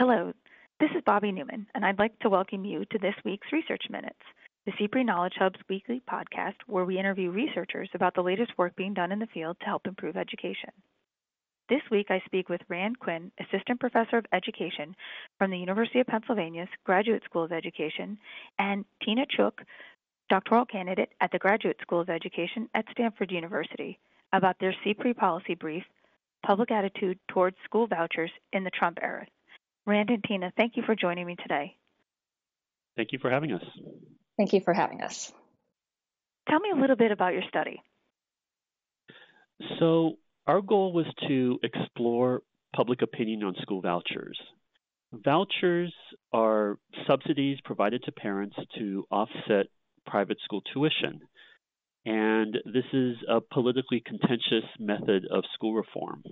Hello, this is Bobby Newman, and I'd like to welcome you to this week's Research Minutes, the CPRE Knowledge Hub's weekly podcast where we interview researchers about the latest work being done in the field to help improve education. This week I speak with Rand Quinn, Assistant Professor of Education from the University of Pennsylvania's Graduate School of Education, and Tina Cheuk, doctoral candidate at the Graduate School of Education at Stanford University, about their CPRE policy brief, Public Attitude Towards School Vouchers in the Trump Era. Rand and Tina, thank you for joining me today. Thank you for having us. Thank you for having us. Tell me a little bit about your study. So, our goal was to explore public opinion on school vouchers. Vouchers are subsidies provided to parents to offset private school tuition. And this is a politically contentious method of school reform.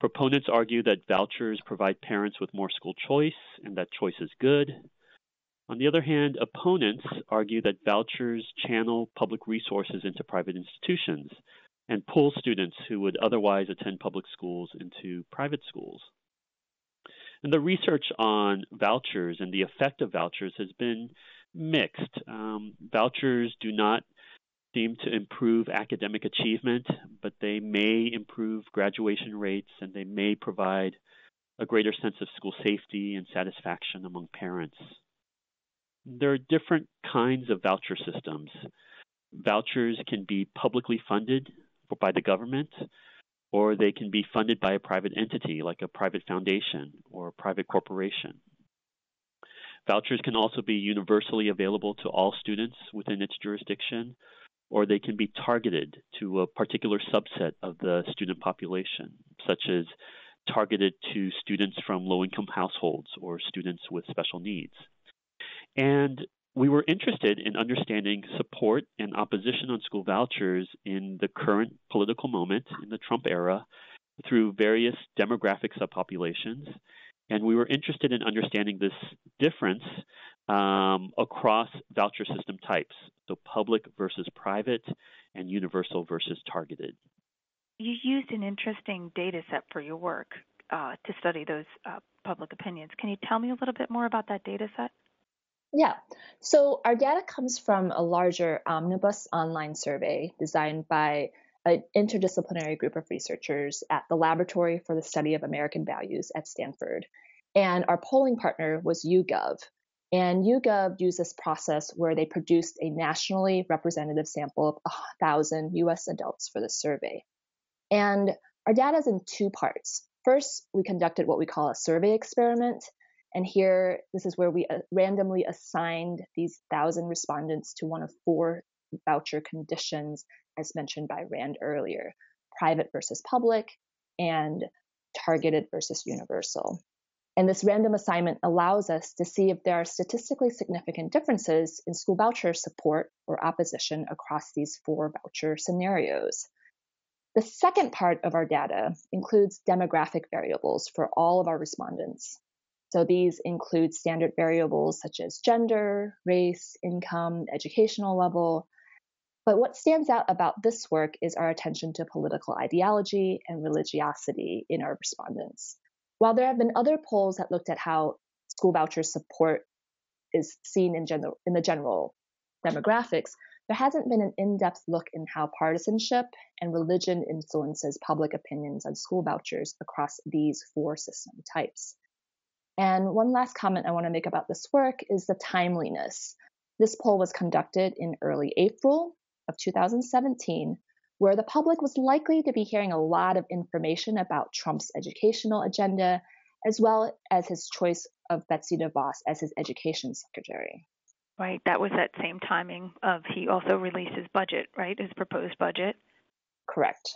Proponents argue that vouchers provide parents with more school choice and that choice is good. On the other hand, opponents argue that vouchers channel public resources into private institutions and pull students who would otherwise attend public schools into private schools. And the research on vouchers and the effect of vouchers has been mixed. Um, vouchers do not seem to improve academic achievement, but they may improve graduation rates and they may provide a greater sense of school safety and satisfaction among parents. There are different kinds of voucher systems. Vouchers can be publicly funded by the government, or they can be funded by a private entity like a private foundation or a private corporation. Vouchers can also be universally available to all students within its jurisdiction, or they can be targeted to a particular subset of the student population, such as targeted to students from low income households or students with special needs. And we were interested in understanding support and opposition on school vouchers in the current political moment in the Trump era through various demographic subpopulations. And we were interested in understanding this difference um, across voucher system types, so public versus private and universal versus targeted. You used an interesting data set for your work uh, to study those uh, public opinions. Can you tell me a little bit more about that data set? Yeah. So our data comes from a larger omnibus online survey designed by an interdisciplinary group of researchers at the Laboratory for the Study of American Values at Stanford. And our polling partner was YouGov. And YouGov used this process where they produced a nationally representative sample of 1,000 US adults for the survey. And our data is in two parts. First, we conducted what we call a survey experiment, and here, this is where we uh, randomly assigned these thousand respondents to one of four voucher conditions, as mentioned by Rand earlier private versus public, and targeted versus universal. And this random assignment allows us to see if there are statistically significant differences in school voucher support or opposition across these four voucher scenarios. The second part of our data includes demographic variables for all of our respondents. So these include standard variables such as gender, race, income, educational level. But what stands out about this work is our attention to political ideology and religiosity in our respondents. While there have been other polls that looked at how school voucher support is seen in general in the general demographics, there hasn't been an in-depth look in how partisanship and religion influences public opinions on school vouchers across these four system types. And one last comment I want to make about this work is the timeliness. This poll was conducted in early April of 2017, where the public was likely to be hearing a lot of information about Trump's educational agenda, as well as his choice of Betsy DeVos as his education secretary. Right, that was that same timing of he also released his budget, right? His proposed budget. Correct.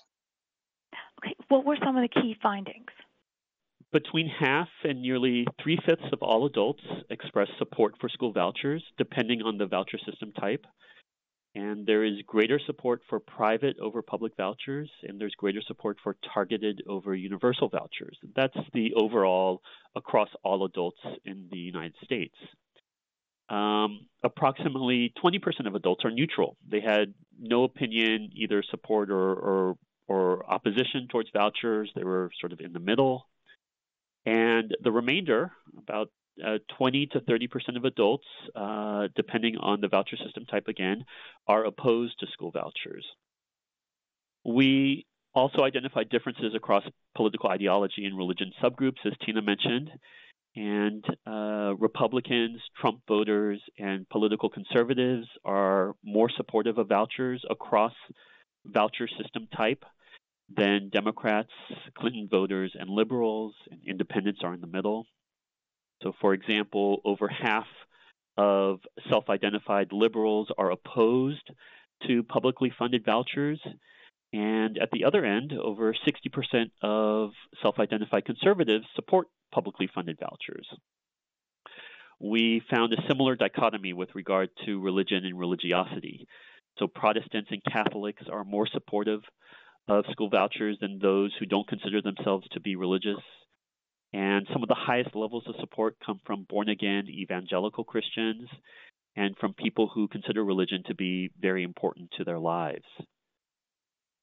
Okay, what were some of the key findings? Between half and nearly three fifths of all adults express support for school vouchers, depending on the voucher system type. And there is greater support for private over public vouchers, and there's greater support for targeted over universal vouchers. That's the overall across all adults in the United States. Um, approximately 20% of adults are neutral. They had no opinion, either support or, or, or opposition towards vouchers. They were sort of in the middle. And the remainder, about uh, 20 to 30 percent of adults, uh, depending on the voucher system type again, are opposed to school vouchers. We also identified differences across political ideology and religion subgroups, as Tina mentioned. And uh, Republicans, Trump voters, and political conservatives are more supportive of vouchers across voucher system type than Democrats, Clinton voters, and liberals, and independents are in the middle. So, for example, over half of self identified liberals are opposed to publicly funded vouchers. And at the other end, over 60% of self identified conservatives support publicly funded vouchers. We found a similar dichotomy with regard to religion and religiosity. So, Protestants and Catholics are more supportive of school vouchers than those who don't consider themselves to be religious. And some of the highest levels of support come from born again evangelical Christians and from people who consider religion to be very important to their lives.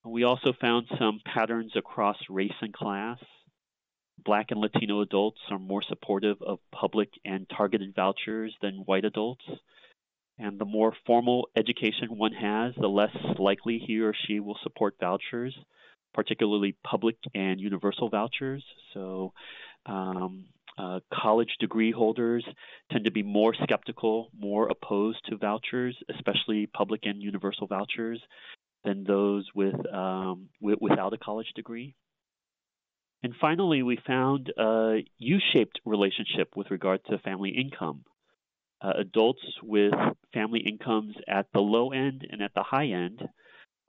We also found some patterns across race and class. Black and Latino adults are more supportive of public and targeted vouchers than white adults. And the more formal education one has, the less likely he or she will support vouchers, particularly public and universal vouchers. So, um, uh, college degree holders tend to be more skeptical, more opposed to vouchers, especially public and universal vouchers, than those with, um, w- without a college degree. And finally, we found a U shaped relationship with regard to family income. Uh, adults with family incomes at the low end and at the high end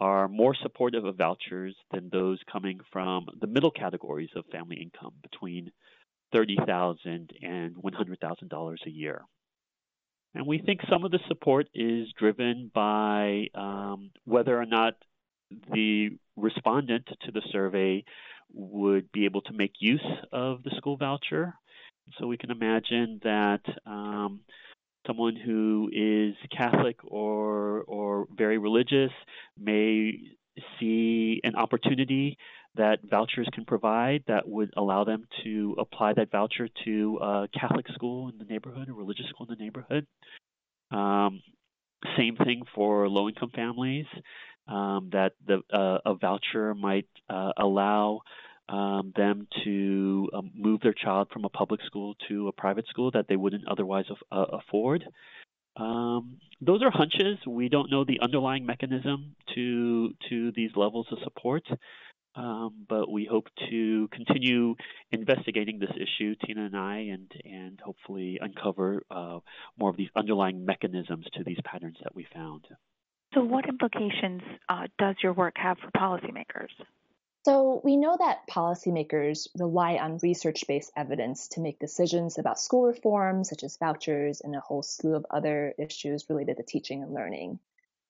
are more supportive of vouchers than those coming from the middle categories of family income between $30,000 and $100,000 a year. And we think some of the support is driven by um, whether or not the respondent to the survey would be able to make use of the school voucher. So we can imagine that um, someone who is Catholic or or very religious may see an opportunity that vouchers can provide that would allow them to apply that voucher to a Catholic school in the neighborhood, a religious school in the neighborhood. Um, same thing for low income families, um, that the, uh, a voucher might uh, allow um, them to um, move their child from a public school to a private school that they wouldn't otherwise af- uh, afford. Um, those are hunches. We don't know the underlying mechanism to to these levels of support, um, but we hope to continue investigating this issue, Tina and I, and and hopefully uncover uh, more of these underlying mechanisms to these patterns that we found. So, what implications uh, does your work have for policymakers? So, we know that policymakers rely on research based evidence to make decisions about school reform, such as vouchers and a whole slew of other issues related to teaching and learning.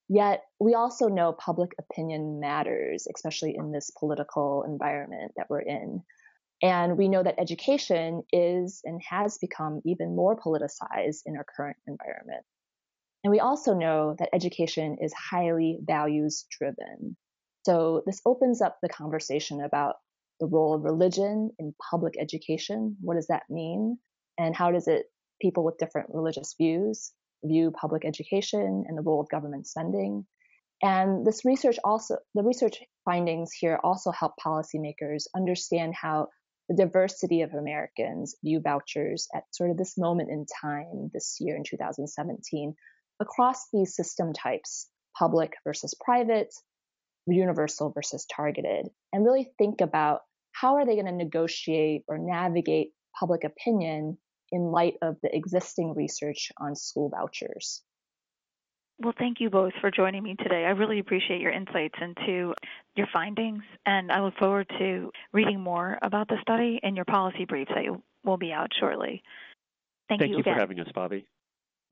Yet, we also know public opinion matters, especially in this political environment that we're in. And we know that education is and has become even more politicized in our current environment. And we also know that education is highly values driven. So this opens up the conversation about the role of religion in public education. What does that mean? And how does it, people with different religious views, view public education and the role of government spending? And this research also, the research findings here also help policymakers understand how the diversity of Americans view vouchers at sort of this moment in time this year in 2017 across these system types, public versus private, universal versus targeted and really think about how are they going to negotiate or navigate public opinion in light of the existing research on school vouchers. Well, thank you both for joining me today. I really appreciate your insights into your findings, and I look forward to reading more about the study in your policy briefs that will be out shortly. Thank, thank you, you for having us, Bobby.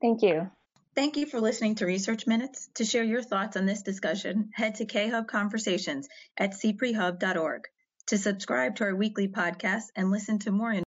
Thank you. Thank you for listening to Research Minutes. To share your thoughts on this discussion, head to khub conversations at cprehub.org. To subscribe to our weekly podcast and listen to more